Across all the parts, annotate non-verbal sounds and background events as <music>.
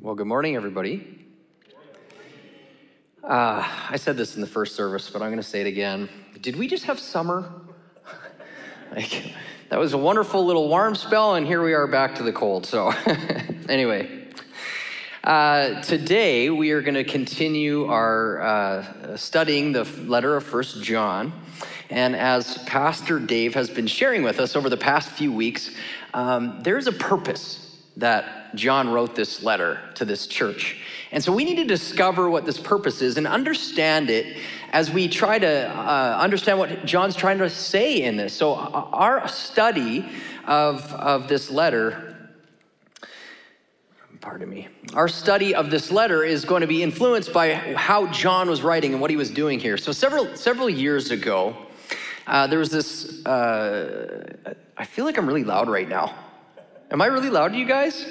Well, good morning, everybody. Uh, I said this in the first service, but I'm going to say it again. Did we just have summer? <laughs> like, that was a wonderful little warm spell, and here we are back to the cold. So, <laughs> anyway, uh, today we are going to continue our uh, studying the letter of First John. And as Pastor Dave has been sharing with us over the past few weeks, um, there's a purpose that John wrote this letter to this church. And so we need to discover what this purpose is and understand it as we try to uh, understand what John's trying to say in this. So, uh, our study of, of this letter, pardon me, our study of this letter is going to be influenced by how John was writing and what he was doing here. So, several, several years ago, uh, there was this, uh, I feel like I'm really loud right now. Am I really loud to you guys?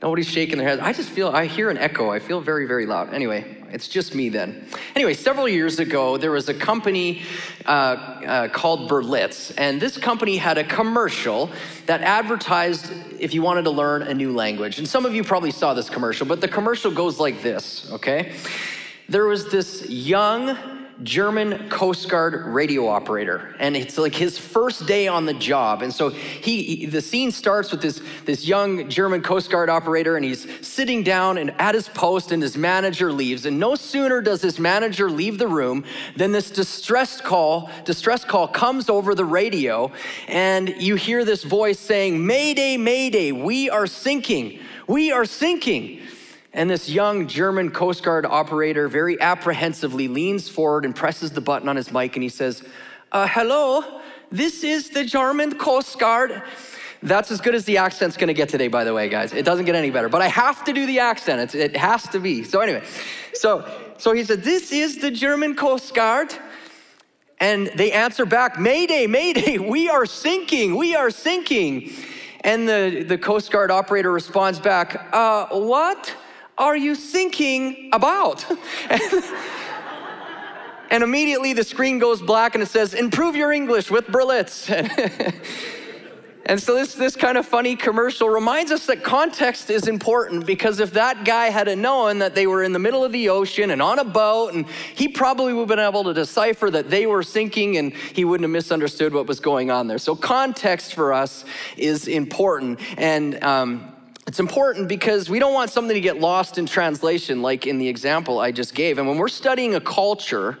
Nobody's shaking their heads. I just feel, I hear an echo. I feel very, very loud. Anyway, it's just me then. Anyway, several years ago, there was a company uh, uh, called Berlitz, and this company had a commercial that advertised if you wanted to learn a new language. And some of you probably saw this commercial, but the commercial goes like this, okay? There was this young, German Coast Guard radio operator, and it's like his first day on the job. And so he, he, the scene starts with this, this young German Coast Guard operator, and he's sitting down and at his post, and his manager leaves. And no sooner does his manager leave the room than this distress call, distress call comes over the radio, and you hear this voice saying, Mayday, Mayday, we are sinking, we are sinking. And this young German Coast Guard operator very apprehensively leans forward and presses the button on his mic and he says, uh, Hello, this is the German Coast Guard. That's as good as the accent's gonna get today, by the way, guys. It doesn't get any better, but I have to do the accent. It's, it has to be. So, anyway, so, so he said, This is the German Coast Guard. And they answer back, Mayday, Mayday, <laughs> we are sinking, we are sinking. And the, the Coast Guard operator responds back, uh, What? Are you thinking about? <laughs> and immediately the screen goes black and it says, Improve your English with Berlitz. <laughs> and so this, this kind of funny commercial reminds us that context is important because if that guy had known that they were in the middle of the ocean and on a boat, and he probably would have been able to decipher that they were sinking and he wouldn't have misunderstood what was going on there. So context for us is important. And um, it's important because we don't want something to get lost in translation, like in the example I just gave. And when we're studying a culture,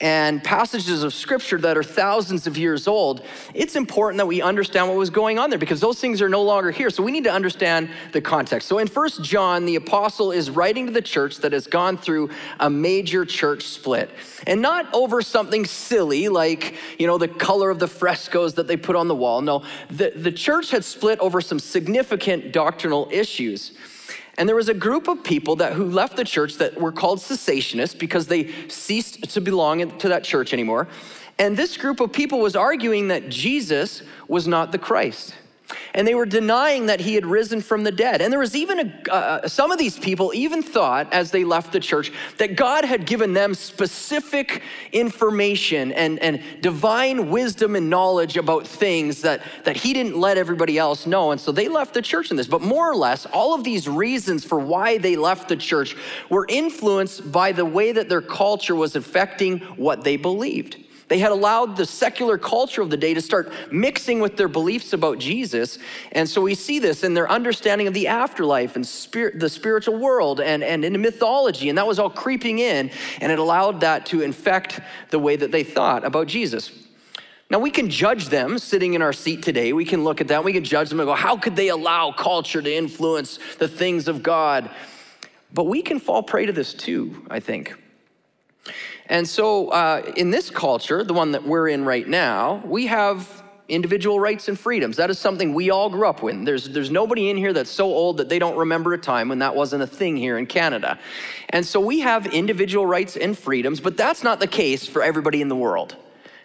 and passages of scripture that are thousands of years old, it's important that we understand what was going on there because those things are no longer here. So we need to understand the context. So in First John, the apostle is writing to the church that has gone through a major church split. And not over something silly like, you know, the color of the frescoes that they put on the wall. No, the, the church had split over some significant doctrinal issues. And there was a group of people that who left the church that were called cessationists because they ceased to belong to that church anymore. And this group of people was arguing that Jesus was not the Christ and they were denying that he had risen from the dead. And there was even a, uh, some of these people even thought as they left the church that God had given them specific information and, and divine wisdom and knowledge about things that, that he didn't let everybody else know. And so they left the church in this. But more or less, all of these reasons for why they left the church were influenced by the way that their culture was affecting what they believed. They had allowed the secular culture of the day to start mixing with their beliefs about Jesus. And so we see this in their understanding of the afterlife and spirit, the spiritual world and, and in mythology. And that was all creeping in, and it allowed that to infect the way that they thought about Jesus. Now, we can judge them sitting in our seat today. We can look at that. We can judge them and go, how could they allow culture to influence the things of God? But we can fall prey to this too, I think. And so, uh, in this culture, the one that we're in right now, we have individual rights and freedoms. That is something we all grew up with. There's, there's nobody in here that's so old that they don't remember a time when that wasn't a thing here in Canada. And so we have individual rights and freedoms, but that's not the case for everybody in the world.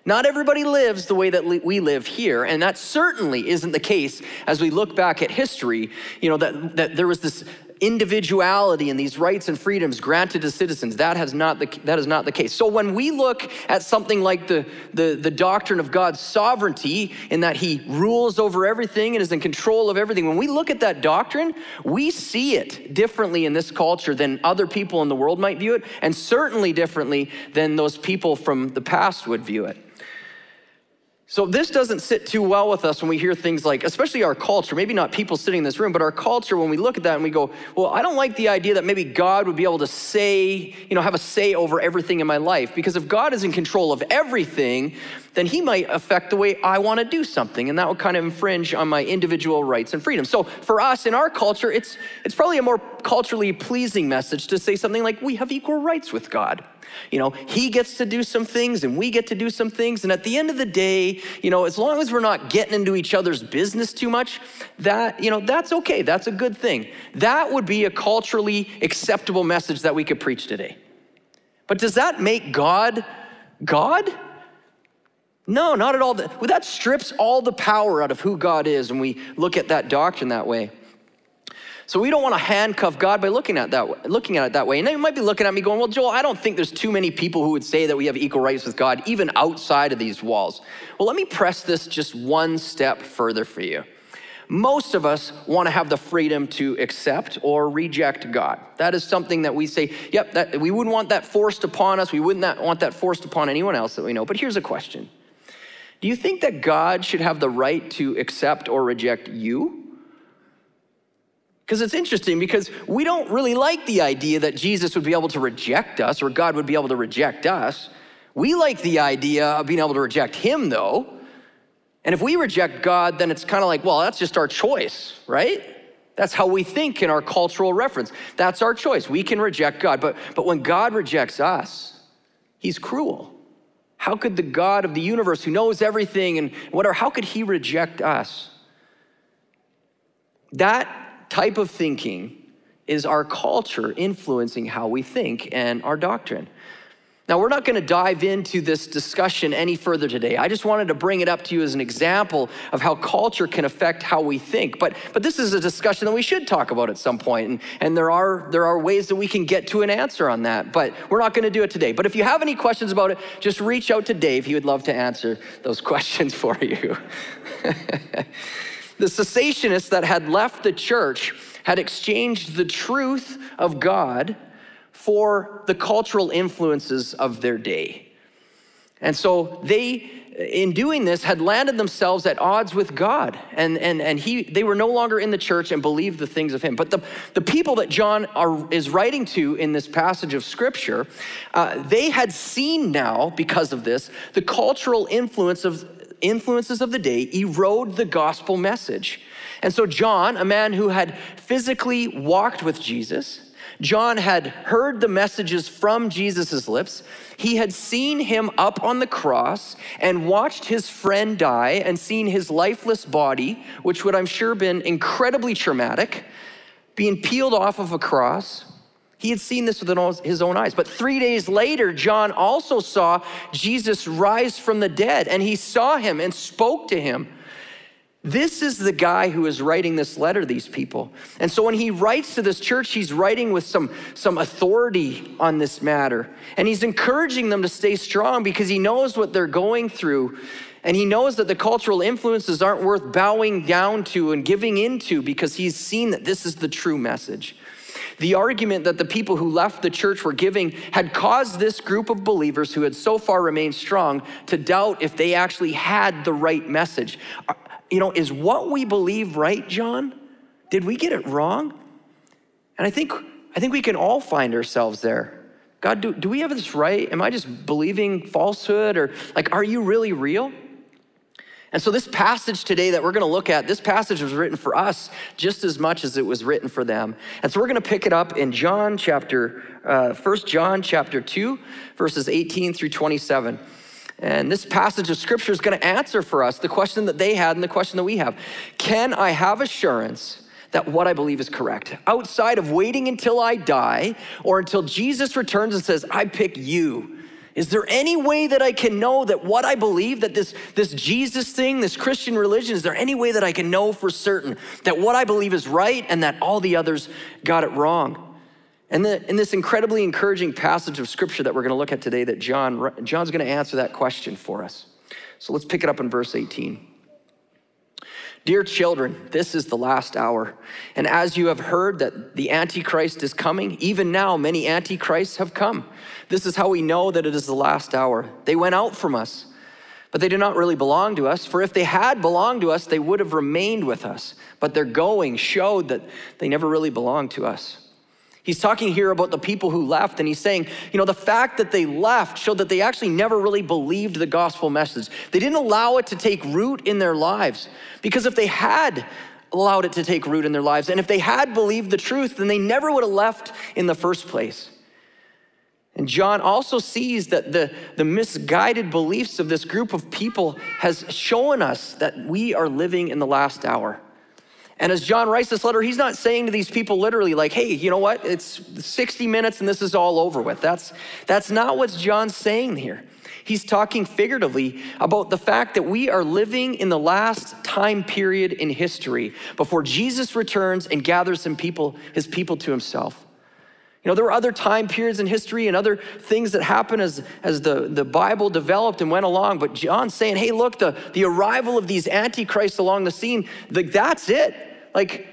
Not everybody lives the way that we live here, and that certainly isn't the case as we look back at history, you know, that, that there was this individuality and these rights and freedoms granted to citizens. That, has not the, that is not the case. So when we look at something like the, the, the doctrine of God's sovereignty, in that he rules over everything and is in control of everything, when we look at that doctrine, we see it differently in this culture than other people in the world might view it, and certainly differently than those people from the past would view it. So, this doesn't sit too well with us when we hear things like, especially our culture, maybe not people sitting in this room, but our culture, when we look at that and we go, well, I don't like the idea that maybe God would be able to say, you know, have a say over everything in my life. Because if God is in control of everything, then he might affect the way I want to do something, and that would kind of infringe on my individual rights and freedoms. So, for us in our culture, it's, it's probably a more culturally pleasing message to say something like, we have equal rights with God. You know, he gets to do some things and we get to do some things. And at the end of the day, you know, as long as we're not getting into each other's business too much, that, you know, that's okay. That's a good thing. That would be a culturally acceptable message that we could preach today. But does that make God God? No, not at all. That strips all the power out of who God is when we look at that doctrine that way. So we don't want to handcuff God by looking at that looking at it that way. And you might be looking at me going, "Well, Joel, I don't think there's too many people who would say that we have equal rights with God even outside of these walls." Well, let me press this just one step further for you. Most of us want to have the freedom to accept or reject God. That is something that we say, yep, that, we wouldn't want that forced upon us. We wouldn't want that forced upon anyone else that we know. But here's a question Do you think that God should have the right to accept or reject you? Because it's interesting because we don't really like the idea that Jesus would be able to reject us or God would be able to reject us. We like the idea of being able to reject Him, though. And if we reject God, then it's kind of like, well, that's just our choice, right? That's how we think in our cultural reference. That's our choice. We can reject God. But, but when God rejects us, He's cruel. How could the God of the universe, who knows everything and whatever, how could He reject us? That type of thinking is our culture influencing how we think and our doctrine. Now, we're not going to dive into this discussion any further today. I just wanted to bring it up to you as an example of how culture can affect how we think. But, but this is a discussion that we should talk about at some point, and, and there, are, there are ways that we can get to an answer on that. But we're not going to do it today. But if you have any questions about it, just reach out to Dave. He would love to answer those <laughs> questions for you. <laughs> The cessationists that had left the church had exchanged the truth of God for the cultural influences of their day. And so they, in doing this, had landed themselves at odds with God. And, and, and he, they were no longer in the church and believed the things of him. But the, the people that John are, is writing to in this passage of scripture, uh, they had seen now, because of this, the cultural influence of influences of the day erode the gospel message. And so, John, a man who had physically walked with Jesus, John had heard the messages from Jesus' lips. He had seen him up on the cross and watched his friend die and seen his lifeless body, which would, I'm sure, been incredibly traumatic, being peeled off of a cross. He had seen this with his own eyes. But three days later, John also saw Jesus rise from the dead, and he saw him and spoke to him. This is the guy who is writing this letter to these people. And so when he writes to this church, he's writing with some, some authority on this matter. And he's encouraging them to stay strong because he knows what they're going through. And he knows that the cultural influences aren't worth bowing down to and giving into because he's seen that this is the true message. The argument that the people who left the church were giving had caused this group of believers who had so far remained strong to doubt if they actually had the right message. Uh, you know, is what we believe right, John? Did we get it wrong? And I think, I think we can all find ourselves there. God, do, do we have this right? Am I just believing falsehood? Or like, are you really real? And so, this passage today that we're going to look at, this passage was written for us just as much as it was written for them. And so, we're going to pick it up in John chapter, uh, 1 John chapter 2, verses 18 through 27. And this passage of scripture is going to answer for us the question that they had and the question that we have Can I have assurance that what I believe is correct outside of waiting until I die or until Jesus returns and says, I pick you? Is there any way that I can know that what I believe, that this, this Jesus thing, this Christian religion, is there any way that I can know for certain that what I believe is right and that all the others got it wrong? And the, in this incredibly encouraging passage of scripture that we're going to look at today, that John, John's going to answer that question for us. So let's pick it up in verse 18. Dear children, this is the last hour. And as you have heard that the Antichrist is coming, even now many Antichrists have come. This is how we know that it is the last hour. They went out from us, but they do not really belong to us. For if they had belonged to us, they would have remained with us. But their going showed that they never really belonged to us. He's talking here about the people who left, and he's saying, you know, the fact that they left showed that they actually never really believed the gospel message. They didn't allow it to take root in their lives. Because if they had allowed it to take root in their lives, and if they had believed the truth, then they never would have left in the first place. And John also sees that the, the misguided beliefs of this group of people has shown us that we are living in the last hour. And as John writes this letter, he's not saying to these people literally, like, hey, you know what? It's 60 minutes and this is all over with. That's, that's not what John's saying here. He's talking figuratively about the fact that we are living in the last time period in history before Jesus returns and gathers some people, his people to himself. You know, there were other time periods in history and other things that happened as, as the, the Bible developed and went along. But John's saying, hey, look, the, the arrival of these antichrists along the scene, that's it. Like,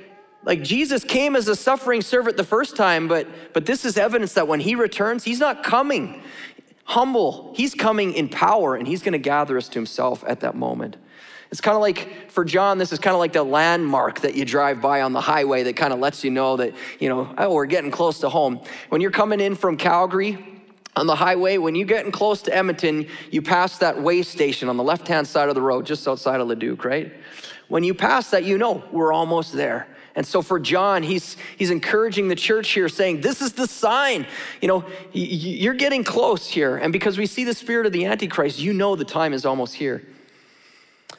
like Jesus came as a suffering servant the first time, but, but this is evidence that when he returns, he's not coming humble. He's coming in power and he's going to gather us to himself at that moment. It's kind of like, for John, this is kind of like the landmark that you drive by on the highway that kind of lets you know that, you know, oh, we're getting close to home. When you're coming in from Calgary, on the highway, when you're getting close to Edmonton, you pass that way station on the left hand side of the road, just outside of Leduc, right? When you pass that, you know we're almost there. And so for John, he's, he's encouraging the church here, saying, This is the sign. You know, you're getting close here. And because we see the spirit of the Antichrist, you know the time is almost here.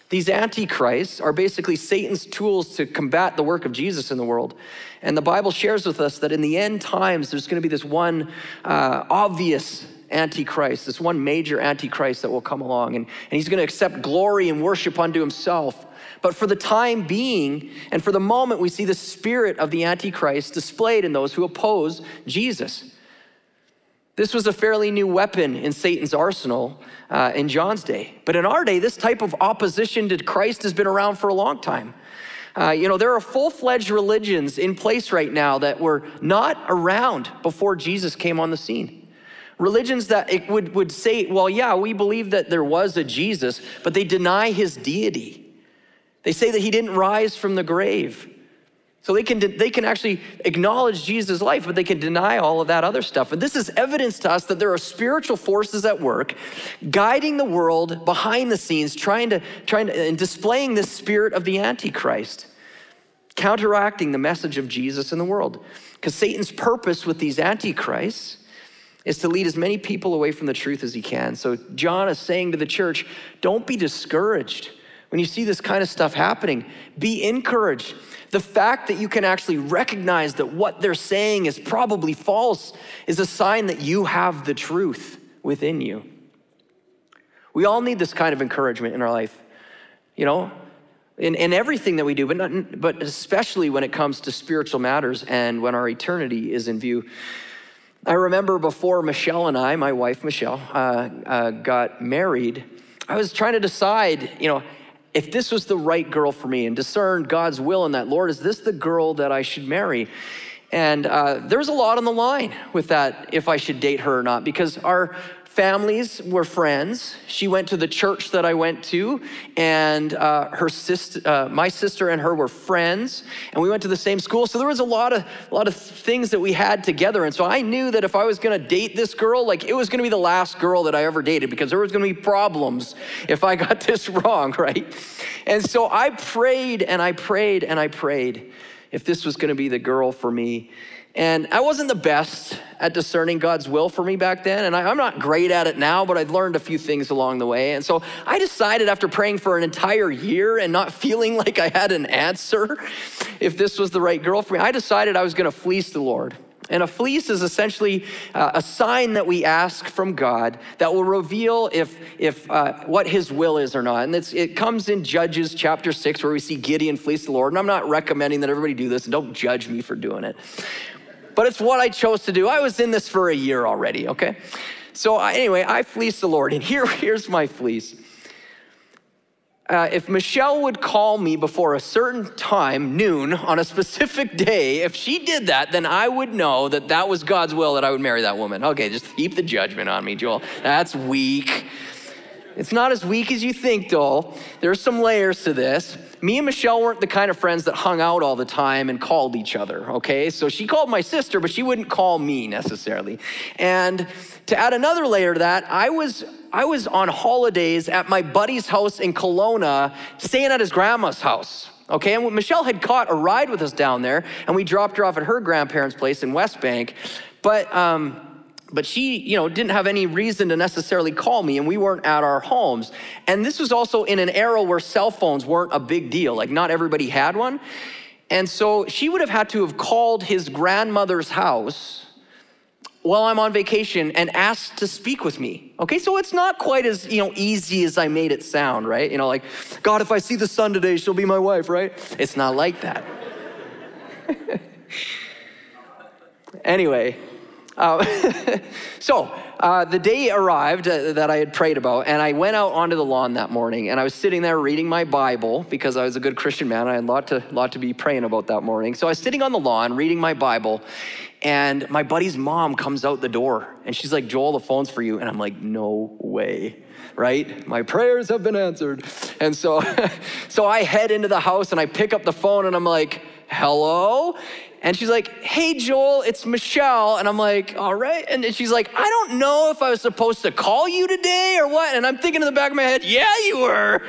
These antichrists are basically Satan's tools to combat the work of Jesus in the world. And the Bible shares with us that in the end times, there's going to be this one uh, obvious antichrist, this one major antichrist that will come along. And, and he's going to accept glory and worship unto himself. But for the time being and for the moment, we see the spirit of the Antichrist displayed in those who oppose Jesus. This was a fairly new weapon in Satan's arsenal uh, in John's day. But in our day, this type of opposition to Christ has been around for a long time. Uh, you know, there are full fledged religions in place right now that were not around before Jesus came on the scene. Religions that it would, would say, well, yeah, we believe that there was a Jesus, but they deny his deity. They say that he didn't rise from the grave. So they can, they can actually acknowledge Jesus' life, but they can deny all of that other stuff. And this is evidence to us that there are spiritual forces at work guiding the world behind the scenes, trying to, trying to, and displaying this spirit of the Antichrist, counteracting the message of Jesus in the world. Because Satan's purpose with these Antichrists is to lead as many people away from the truth as he can. So John is saying to the church, don't be discouraged when you see this kind of stuff happening, be encouraged. The fact that you can actually recognize that what they're saying is probably false is a sign that you have the truth within you. We all need this kind of encouragement in our life, you know, in, in everything that we do, but, not, but especially when it comes to spiritual matters and when our eternity is in view. I remember before Michelle and I, my wife Michelle, uh, uh, got married, I was trying to decide, you know, if this was the right girl for me and discern God's will in that, Lord, is this the girl that I should marry? And uh, there was a lot on the line with that, if I should date her or not, because our families were friends. She went to the church that I went to, and uh, her sister, uh, my sister and her were friends, and we went to the same school. So there was a lot of a lot of things that we had together, and so I knew that if I was going to date this girl, like it was going to be the last girl that I ever dated because there was going to be problems if I got <laughs> this wrong, right? And so I prayed and I prayed and I prayed if this was going to be the girl for me. And I wasn't the best at discerning God's will for me back then. And I, am not great at it now, but I've learned a few things along the way. And so I decided after praying for an entire year and not <laughs> feeling like I had an answer if this was the right girl for me, I decided I was going to fleece the Lord. And a fleece is essentially uh, a sign that we ask from God that will reveal if, if uh, what His will is or not. And it comes in Judges chapter six, where we see Gideon fleece the Lord. And I'm not recommending that everybody do this, and don't judge me for doing it. But it's what I chose to do. I was in this for a year already. Okay, so I, anyway, I fleece the Lord, and here, <laughs> here's my fleece uh, if Michelle would call me before a certain time, noon, on a specific day, if she did that, then I would know that that was God's will that I would marry that woman. Okay, just keep the judgment on me, Joel. That's weak. It's not as weak as you think, though. There's some layers to this. Me and Michelle weren't the kind of friends that hung out all the time and called each other, okay? So she called my sister, but she wouldn't call me necessarily. And to add another layer to that, I was I was on holidays at my buddy's house in Kelowna, staying at his grandma's house. Okay, and Michelle had caught a ride with us down there, and we dropped her off at her grandparents' place in Westbank. But um, but she, you know, didn't have any reason to necessarily call me, and we weren't at our homes. And this was also in an era where cell phones weren't a big deal. Like not everybody had one. And so she would have had to have called his grandmother's house while I'm on vacation and asked to speak with me. Okay, so it's not quite as, you know, easy as I made it sound, right? You know, like, God, if I see the sun today, she'll be my wife, right? It's not like that. <laughs> anyway, uh, <laughs> so uh, the day arrived uh, that I had prayed about, and I went out onto the lawn that morning, and I was sitting there reading my Bible because I was a good Christian man. I had a lot to, lot to be praying about that morning. So I was sitting on the lawn reading my Bible, and my buddy's mom comes out the door and she's like, Joel, the phone's for you. And I'm like, no way, right? My prayers have been answered. And so, <laughs> so I head into the house and I pick up the phone and I'm like, hello? And she's like, hey, Joel, it's Michelle. And I'm like, all right. And she's like, I don't know if I was supposed to call you today or what. And I'm thinking in the back of my head, yeah, you were.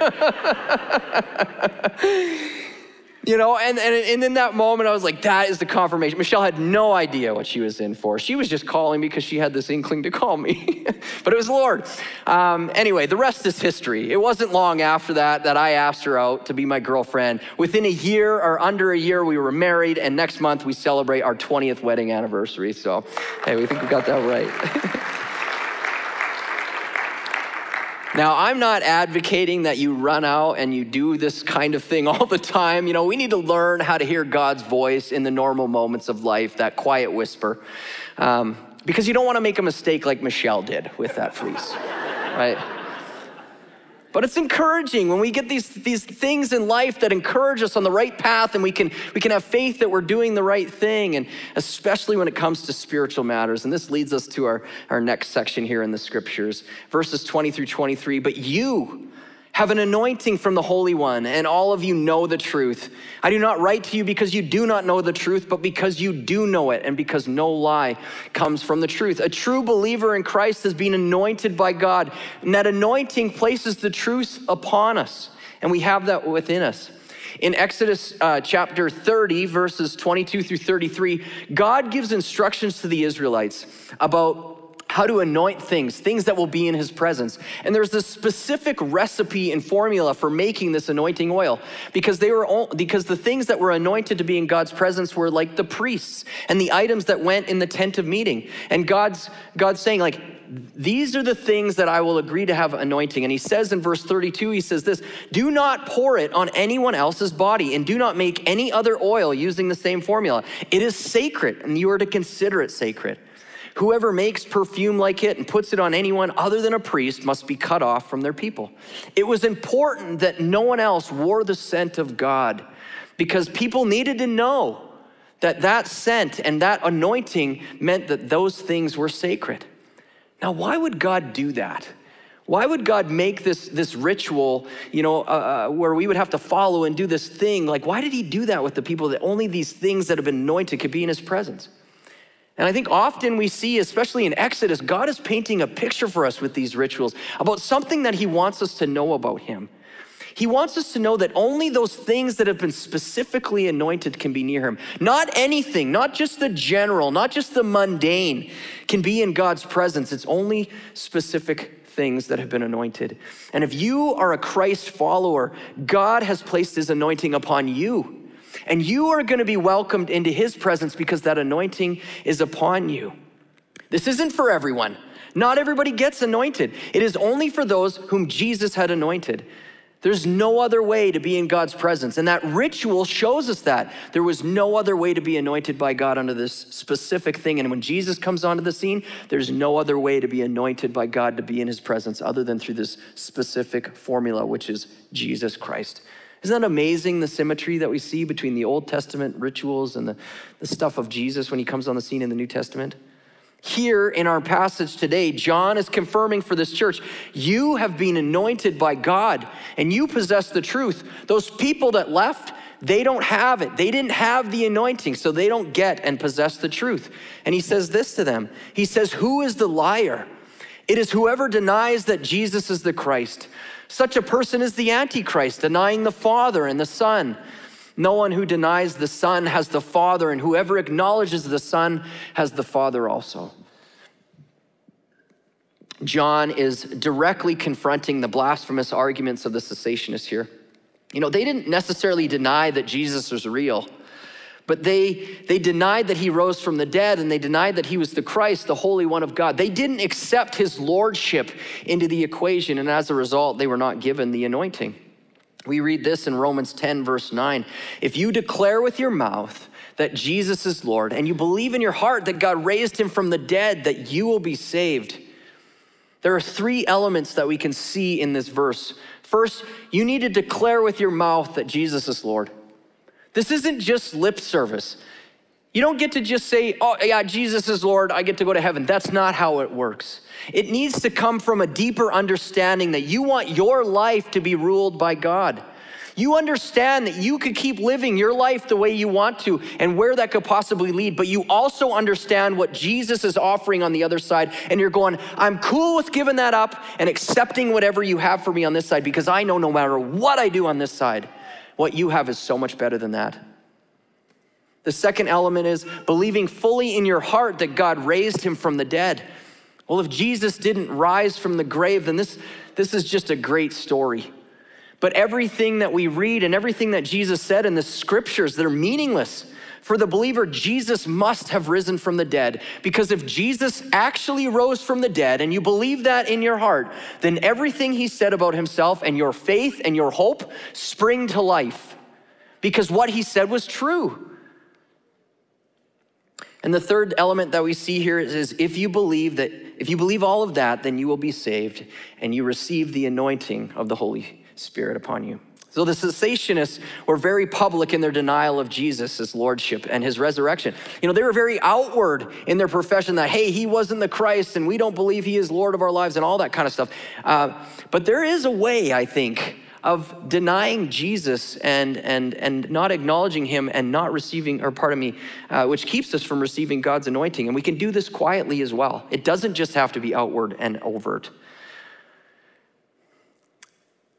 <laughs> You know, and, and, and in that moment, I was like, that is the confirmation. Michelle had no idea what she was in for. She was just calling me because she had this inkling to call me. <laughs> but it was Lord. Um, anyway, the rest is history. It wasn't long after that that I asked her out to be my girlfriend. Within a year or under a year, we were married, and next month we celebrate our 20th wedding anniversary. So, hey, we think we got that right. <laughs> Now, I'm not advocating that you run out and you do this kind of thing <laughs> all the time. You know, we need to learn how to hear God's voice in the normal moments of life, that quiet whisper, um, because you don't want to make a mistake like Michelle did with that fleece, right? But it's encouraging when we get these, these things in life that encourage us on the right path and we can, we can have faith that we're doing the right thing, and especially when it comes to spiritual matters. And this leads us to our, our next section here in the scriptures, verses 20 through 23. But you, have an anointing from the Holy One, and all of you know the truth. I do not write to you because you do not know the truth, but because you do know it, and because no lie comes from the truth. A true believer in Christ has been anointed by God, and that anointing places the truth upon us, and we have that within us. In Exodus uh, chapter 30, verses 22 through 33, God gives instructions to the Israelites about how to anoint things, things that will be in his presence. And there's this specific recipe and formula for making this anointing oil because they were all, because the things that were anointed to be in God's presence were like the priests and the items that went in the tent of meeting. And God's God's saying like these are the things that I will agree to have anointing. And he says in verse 32, he says this Do not pour it on anyone else's body, and do not make any other oil using the same formula. It is sacred, and you are to consider it sacred. Whoever makes perfume like it and puts it on anyone other than a priest must be cut off from their people. It was important that no one else wore the scent of God because people needed to know that that scent and that anointing meant that those things were sacred. Now, why would God do that? Why would God make this, this ritual, you know, uh, uh where we would have to follow and do this thing? Like, why did he do that with the people that only these things that have been anointed could be in his presence? And I think often we see, especially in Exodus, God is painting a picture for us with these rituals about something that He wants us to know about Him. He wants us to know that only those things that have been specifically anointed can be near Him. Not anything, not just the general, not just the mundane, can be in God's presence. It's only specific things that have been anointed. And if you are a Christ follower, God has placed His anointing upon you. And you are going to be welcomed into his presence because that anointing is upon you. This isn't for everyone. Not everybody gets anointed. It is only for those whom Jesus had anointed. There's no other way to be in God's presence. And that ritual shows us that. There was no other way to be anointed by God under this specific thing. And when Jesus comes onto the scene, there's no other way to be anointed by God to be in his presence other than through this specific formula, which is Jesus Christ. Isn't that amazing, the symmetry that we see between the Old Testament rituals and the, the stuff of Jesus when he comes on the scene in the New Testament? Here in our passage today, John is confirming for this church you have been anointed by God and you possess the truth. Those people that left, they don't have it. They didn't have the anointing, so they don't get and possess the truth. And he says this to them He says, Who is the liar? It is whoever denies that Jesus is the Christ. Such a person is the Antichrist, denying the Father and the Son. No one who denies the Son has the Father, and whoever acknowledges the Son has the Father also. John is directly confronting the blasphemous arguments of the cessationists here. You know, they didn't necessarily deny that Jesus was real, but they, they denied that he rose from the dead and they denied that he was the Christ, the Holy One of God. They didn't accept his lordship into the equation, and as a result, they were not given the anointing. We read this in Romans 10, verse 9. If you declare with your mouth that Jesus is Lord and you believe in your heart that God raised him from the dead, that you will be saved. There are three elements that we can see in this verse. First, you need to declare with your mouth that Jesus is Lord. This isn't just lip service. You don't get to just say, oh, yeah, Jesus is Lord, I get to go to heaven. That's not how it works. It needs to come from a deeper understanding that you want your life to be ruled by God. You understand that you could keep living your life the way you want to and where that could possibly lead, but you also understand what Jesus is offering on the other side. And you're going, I'm cool with giving that up and accepting whatever you have for me on this side because I know no matter what I do on this side, what you have is so much better than that. The second element is believing fully in your heart that God raised him from the dead. Well, if Jesus didn't rise from the grave, then this, this is just a great story. But everything that we read and everything that Jesus said in the scriptures, they're meaningless. For the believer, Jesus must have risen from the dead. Because if Jesus actually rose from the dead and you believe that in your heart, then everything he said about himself and your faith and your hope spring to life. Because what he said was true. And the third element that we see here is, is, if you believe that, if you believe all of that, then you will be saved and you receive the anointing of the Holy Spirit upon you. So the cessationists were very public in their denial of Jesus' lordship and his resurrection. You know, they were very outward in their profession that, hey, he wasn't the Christ and we don't believe he is Lord of our lives and all that kind of stuff. Uh, but there is a way, I think, of denying Jesus and, and, and not acknowledging him and not receiving, or pardon me, uh, which keeps us from receiving God's anointing. And we can do this quietly as well. It doesn't just have to be outward and overt.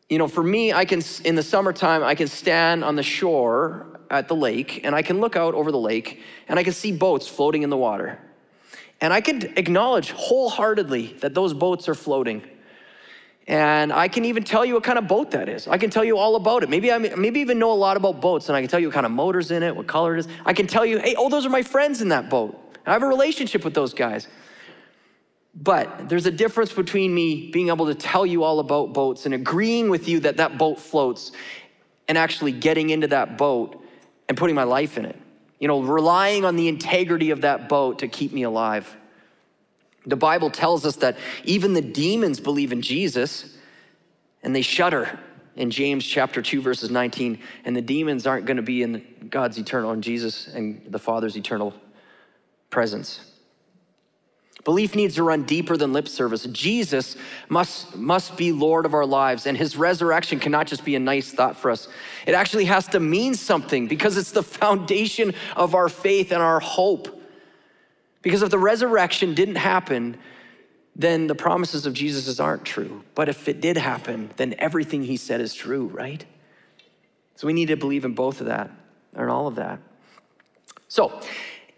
You know, for me, I can, in the summertime, I can stand on the shore at the lake and I can look out over the lake and I can see boats floating in the water. And I can acknowledge wholeheartedly that those boats are floating. And I can even tell you what kind of boat that is. I can tell you all about it. Maybe I maybe even know a lot about boats, and I can tell you what kind of motors in it, what color it is. I can tell you, hey, oh, those are my friends in that boat. I have a relationship with those guys. But there's a difference between me being able to tell you all about boats and agreeing with you that that boat floats and actually getting into that boat and putting my life in it. You know, relying on the integrity of that boat to keep me alive. The Bible tells us that even the demons believe in Jesus and they shudder in James chapter 2 verses 19 and the demons aren't going to be in God's eternal in Jesus and the Father's eternal presence. Belief needs to run deeper than lip service. Jesus must, must be Lord of our lives, and his resurrection cannot just be a nice thought for us. It actually has to mean something because it's the foundation of our faith and our hope. Because if the resurrection didn't happen, then the promises of Jesus aren't true. But if it did happen, then everything he said is true, right? So we need to believe in both of that, or all of that. So,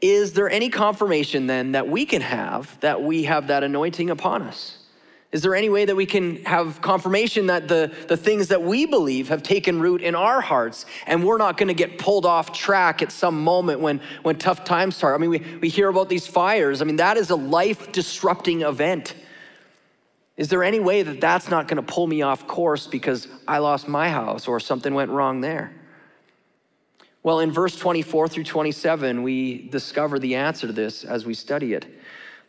is there any confirmation then that we can have that we have that anointing upon us? Is there any way that we can have confirmation that the, the things that we believe have taken root in our hearts and we're not going to get pulled off track at some moment when, when tough times start? I mean, we, we hear about these fires. I mean, that is a life disrupting event. Is there any way that that's not going to pull me off course because I lost my house or something went wrong there? Well, in verse 24 through 27, we discover the answer to this as we study it.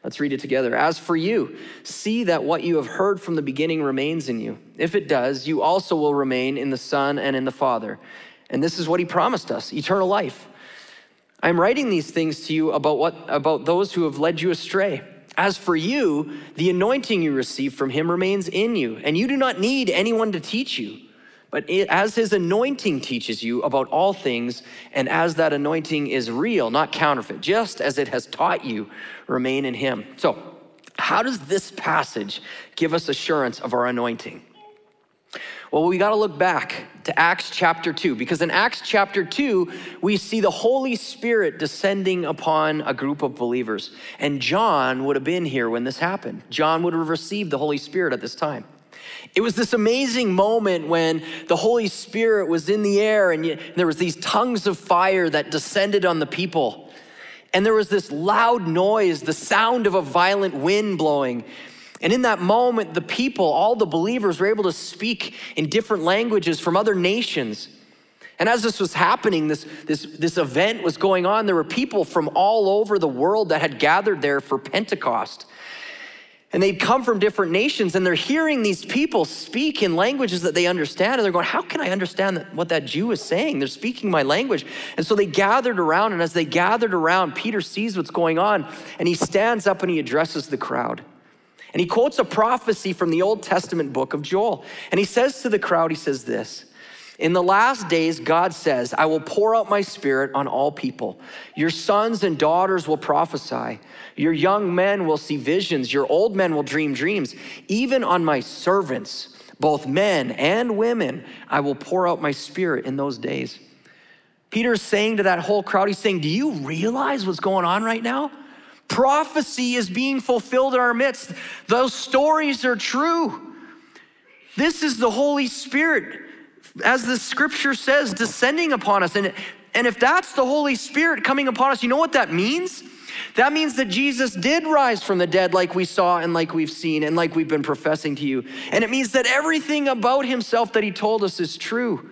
Let's read it together. As for you, see that what you have heard from the beginning remains in you. If it does, you also will remain in the Son and in the Father. And this is what he promised us eternal life. I'm writing these things to you about, what, about those who have led you astray. As for you, the anointing you receive from him remains in you, and you do not need anyone to teach you. But as his anointing teaches you about all things, and as that anointing is real, not counterfeit, just as it has taught you, remain in him. So, how does this passage give us assurance of our anointing? Well, we got to look back to Acts chapter 2, because in Acts chapter 2, we see the Holy Spirit descending upon a group of believers. And John would have been here when this happened. John would have received the Holy Spirit at this time. It was this amazing moment when the Holy Spirit was in the air and there was these tongues of fire that descended on the people. And there was this loud noise, the sound of a violent wind blowing. And in that moment, the people, all the believers, were able to speak in different languages from other nations. And as this was happening, this, this, this event was going on, there were people from all over the world that had gathered there for Pentecost. And they'd come from different nations and they're hearing these people speak in languages that they understand. And they're going, How can I understand what that Jew is saying? They're speaking my language. And so they gathered around. And as they gathered around, Peter sees what's going on and he stands up and he addresses the crowd. And he quotes a prophecy from the Old Testament book of Joel. And he says to the crowd, He says this. In the last days, God says, I will pour out my spirit on all people. Your sons and daughters will prophesy. Your young men will see visions. Your old men will dream dreams. Even on my servants, both men and women, I will pour out my spirit in those days. Peter's saying to that whole crowd, he's saying, Do you realize what's going on right now? Prophecy is being fulfilled in our midst. Those stories are true. This is the Holy Spirit as the scripture says, descending upon us. And, and if that's the Holy Spirit coming upon us, you know what that means? That means that Jesus did rise from the dead, like we saw and like we've seen and like we've been professing to you. And it means that everything about himself that he told us is true.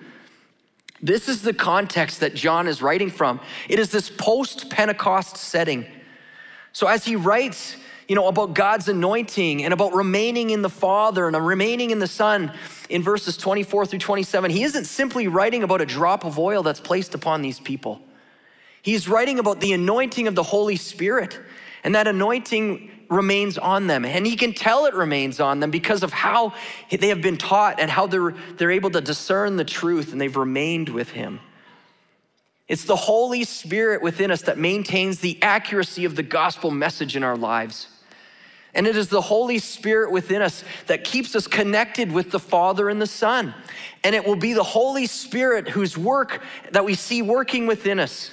This is the context that John is writing from. It is this post Pentecost setting. So as he writes, you know, about God's anointing and about remaining in the Father and remaining in the Son in verses 24 through 27, he isn't simply writing about a drop of oil that's placed upon these people. He's writing about the anointing of the Holy Spirit, and that anointing remains on them. And he can tell it remains on them because of how they have been taught and how they're, they're able to discern the truth and they've remained with him. It's the Holy Spirit within us that maintains the accuracy of the gospel message in our lives. And it is the Holy Spirit within us that keeps us connected with the Father and the Son. And it will be the Holy Spirit whose work that we see working within us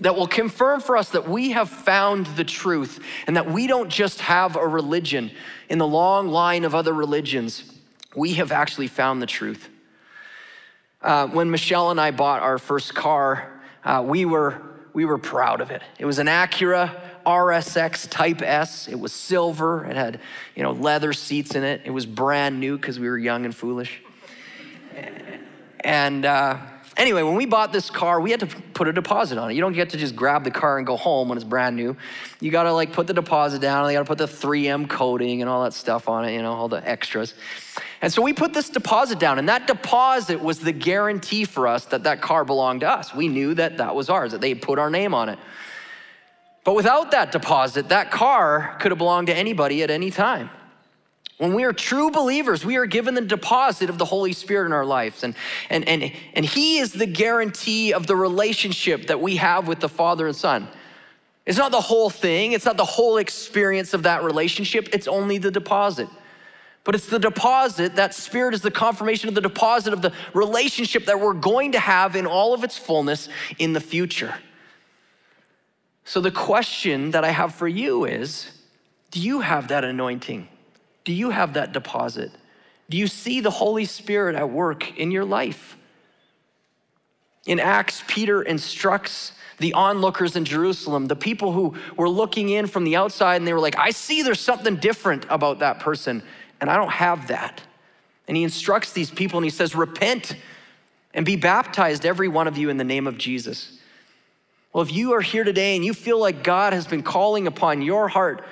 that will confirm for us that we have found the truth and that we don't just have a religion in the long line of other religions. We have actually found the truth. Uh, when Michelle and I bought our first car, uh, we, were, we were proud of it. It was an Acura RSX Type S. It was silver. It had, you know, leather seats in it. It was brand new because we were young and foolish. And uh, anyway, when we bought this car, we had to put a deposit on it. You don't get to just grab the car and go home when it's brand new. You got to like put the deposit down. And You got to put the 3M coating and all that stuff on it. You know, all the extras. And so we put this deposit down, and that deposit was the guarantee for us that that car belonged to us. We knew that that was ours, that they put our name on it. But without that deposit, that car could have belonged to anybody at any time. When we are true believers, we are given the deposit of the Holy Spirit in our lives. And, and, and, and He is the guarantee of the relationship that we have with the Father and Son. It's not the whole thing, it's not the whole experience of that relationship, it's only the deposit. But it's the deposit, that spirit is the confirmation of the deposit of the relationship that we're going to have in all of its fullness in the future. So, the question that I have for you is do you have that anointing? Do you have that deposit? Do you see the Holy Spirit at work in your life? In Acts, Peter instructs the onlookers in Jerusalem, the people who were looking in from the outside, and they were like, I see there's something different about that person, and I don't have that. And he instructs these people and he says, Repent and be baptized, every one of you, in the name of Jesus. Well, if you are here today and you feel like God has been calling upon your heart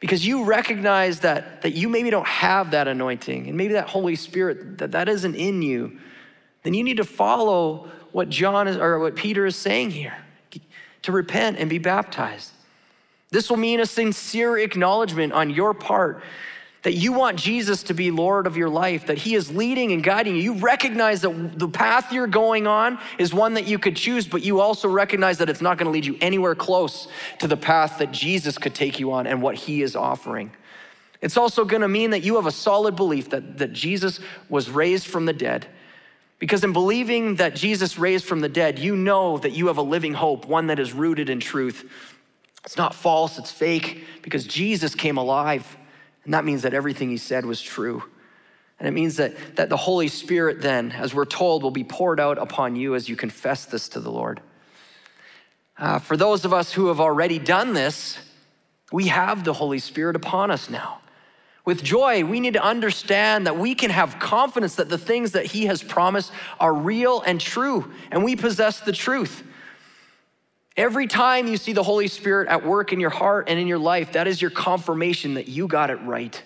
because you recognize that, that you maybe don't have that anointing and maybe that Holy Spirit, that that isn't in you, then you need to follow what John is, or what Peter is saying here to repent and be baptized. This will mean a sincere acknowledgement on your part that you want Jesus to be Lord of your life, that He is leading and guiding you. You recognize that the path you're going on is one that you could choose, but you also recognize that it's not going to lead you anywhere close to the path that Jesus could take you on and what He is offering. It's also going to mean that you have a solid belief that, that Jesus was raised from the dead. Because in believing that Jesus raised from the dead, you know that you have a living hope, one that is rooted in truth. It's not false, it's fake, because Jesus came alive. And that means that everything he said was true. And it means that, that the Holy Spirit, then, as we're told, will be poured out upon you as you confess this to the Lord. Uh, for those of us who have already done this, we have the Holy Spirit upon us now. With joy, we need to understand that we can have confidence that the things that He has promised are real and true, and we possess the truth. Every time you see the Holy Spirit at work in your heart and in your life, that is your confirmation that you got it right.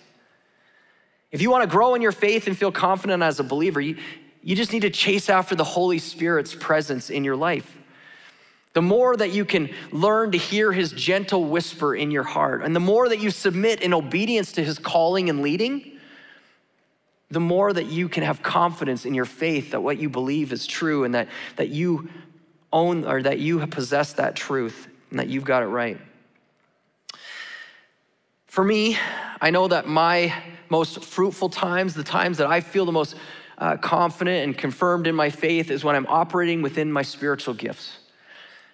If you want to grow in your faith and feel confident as a believer, you, you just need to chase after the Holy Spirit's presence in your life. The more that you can learn to hear his gentle whisper in your heart, and the more that you submit in obedience to his calling and leading, the more that you can have confidence in your faith that what you believe is true and that, that you own or that you possess that truth and that you've got it right. For me, I know that my most fruitful times, the times that I feel the most uh, confident and confirmed in my faith, is when I'm operating within my spiritual gifts.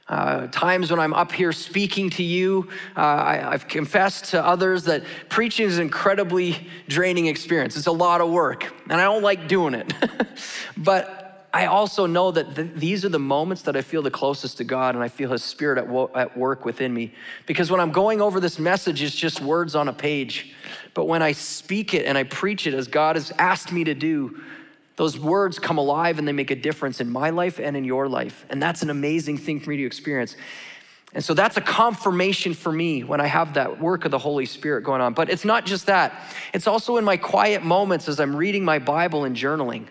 Uh, times when I'm up here speaking to you, uh, I, have confessed to others that preaching is an incredibly draining experience. It's a lot of work, and I don't like doing it. <laughs> but I also know that th- these are the moments that I feel the closest to God and I feel His Spirit at, wo- at work within me. Because when I'm going over this message, it's just words on a page. But when I speak it and I preach it as God has asked me to do, those words come alive and they make a difference in my life and in your life. And that's an amazing thing for me to experience. And so that's a confirmation for me when I have that work of the Holy Spirit going on. But it's not just that, it's also in my quiet moments as I'm reading my Bible and journaling.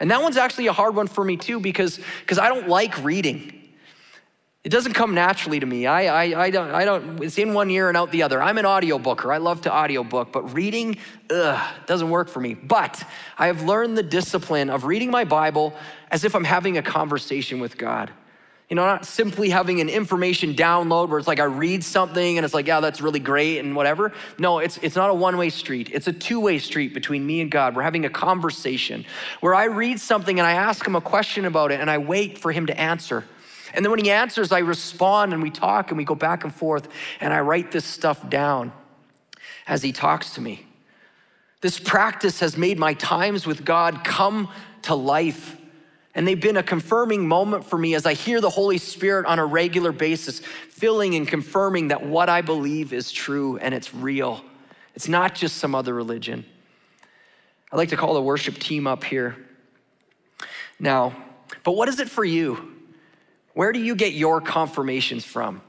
And that one's actually a hard one for me too because because I don't like reading. It doesn't come naturally to me. I, I, I, don't, I don't, it's in one ear and out the other. I'm an audiobooker. I love to audiobook, but reading, ugh, doesn't work for me. But I have learned the discipline of reading my Bible as if I'm having a conversation with God. You know, not simply having an information download where it's like I read something and it's like, yeah, that's really great and whatever. No, it's, it's not a one way street. It's a two way street between me and God. We're having a conversation where I read something and I ask him a question about it and I wait for him to answer. And then when he answers, I respond and we talk and we go back and forth and I write this stuff down as he talks to me. This practice has made my times with God come to life and they've been a confirming moment for me as I hear the Holy Spirit on a regular basis, filling and confirming that what I believe is true and it's real. It's not just some other religion. I'd like to call the worship team up here now. But what is it for you? Where do you get your confirmations from?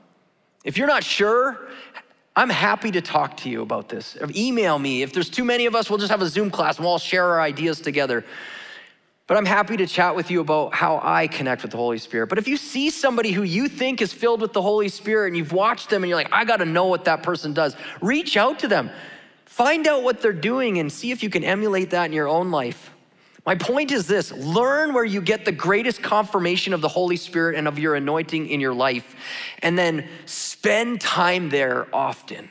If you're not sure, I'm happy to talk to you about this. Email me. If there's too many of us, we'll just have a Zoom class and we'll all share our ideas together. But I'm happy to chat with you about how I connect with the Holy Spirit. But if you see somebody who you think is filled with the Holy Spirit and you've watched them and you're like, I gotta know what that person does, reach out to them. Find out what they're doing and see if you can emulate that in your own life. My point is this learn where you get the greatest confirmation of the Holy Spirit and of your anointing in your life, and then spend time there often.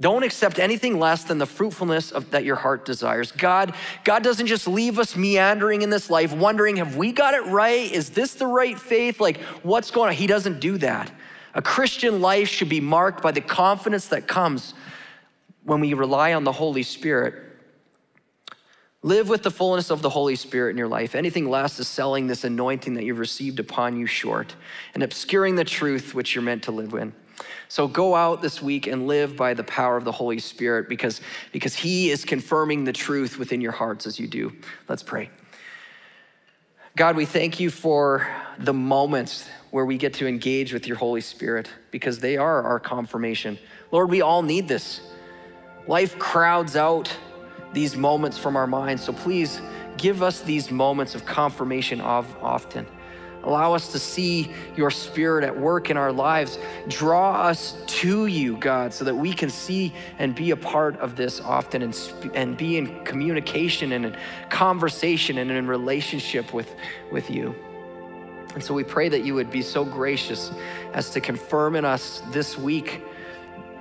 Don't accept anything less than the fruitfulness of, that your heart desires. God, God doesn't just leave us meandering in this life, wondering, have we got it right? Is this the right faith? Like, what's going on? He doesn't do that. A Christian life should be marked by the confidence that comes when we rely on the Holy Spirit, live with the fullness of the Holy Spirit in your life. Anything less is selling this anointing that you've received upon you short and obscuring the truth which you're meant to live in. So go out this week and live by the power of the Holy Spirit because, because He is confirming the truth within your hearts as you do. Let's pray. God, we thank you for the moments where we get to engage with your Holy Spirit because they are our confirmation. Lord, we all need this. Life crowds out these moments from our minds, so please give us these moments of confirmation of often. Allow us to see your spirit at work in our lives. Draw us to you, God, so that we can see and be a part of this often and, sp- and be in communication and in conversation and in relationship with, with you. And so we pray that you would be so gracious as to confirm in us this week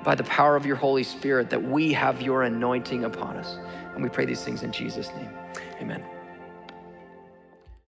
by the power of your Holy Spirit that we have your anointing upon us. And we pray these things in Jesus' name. Amen.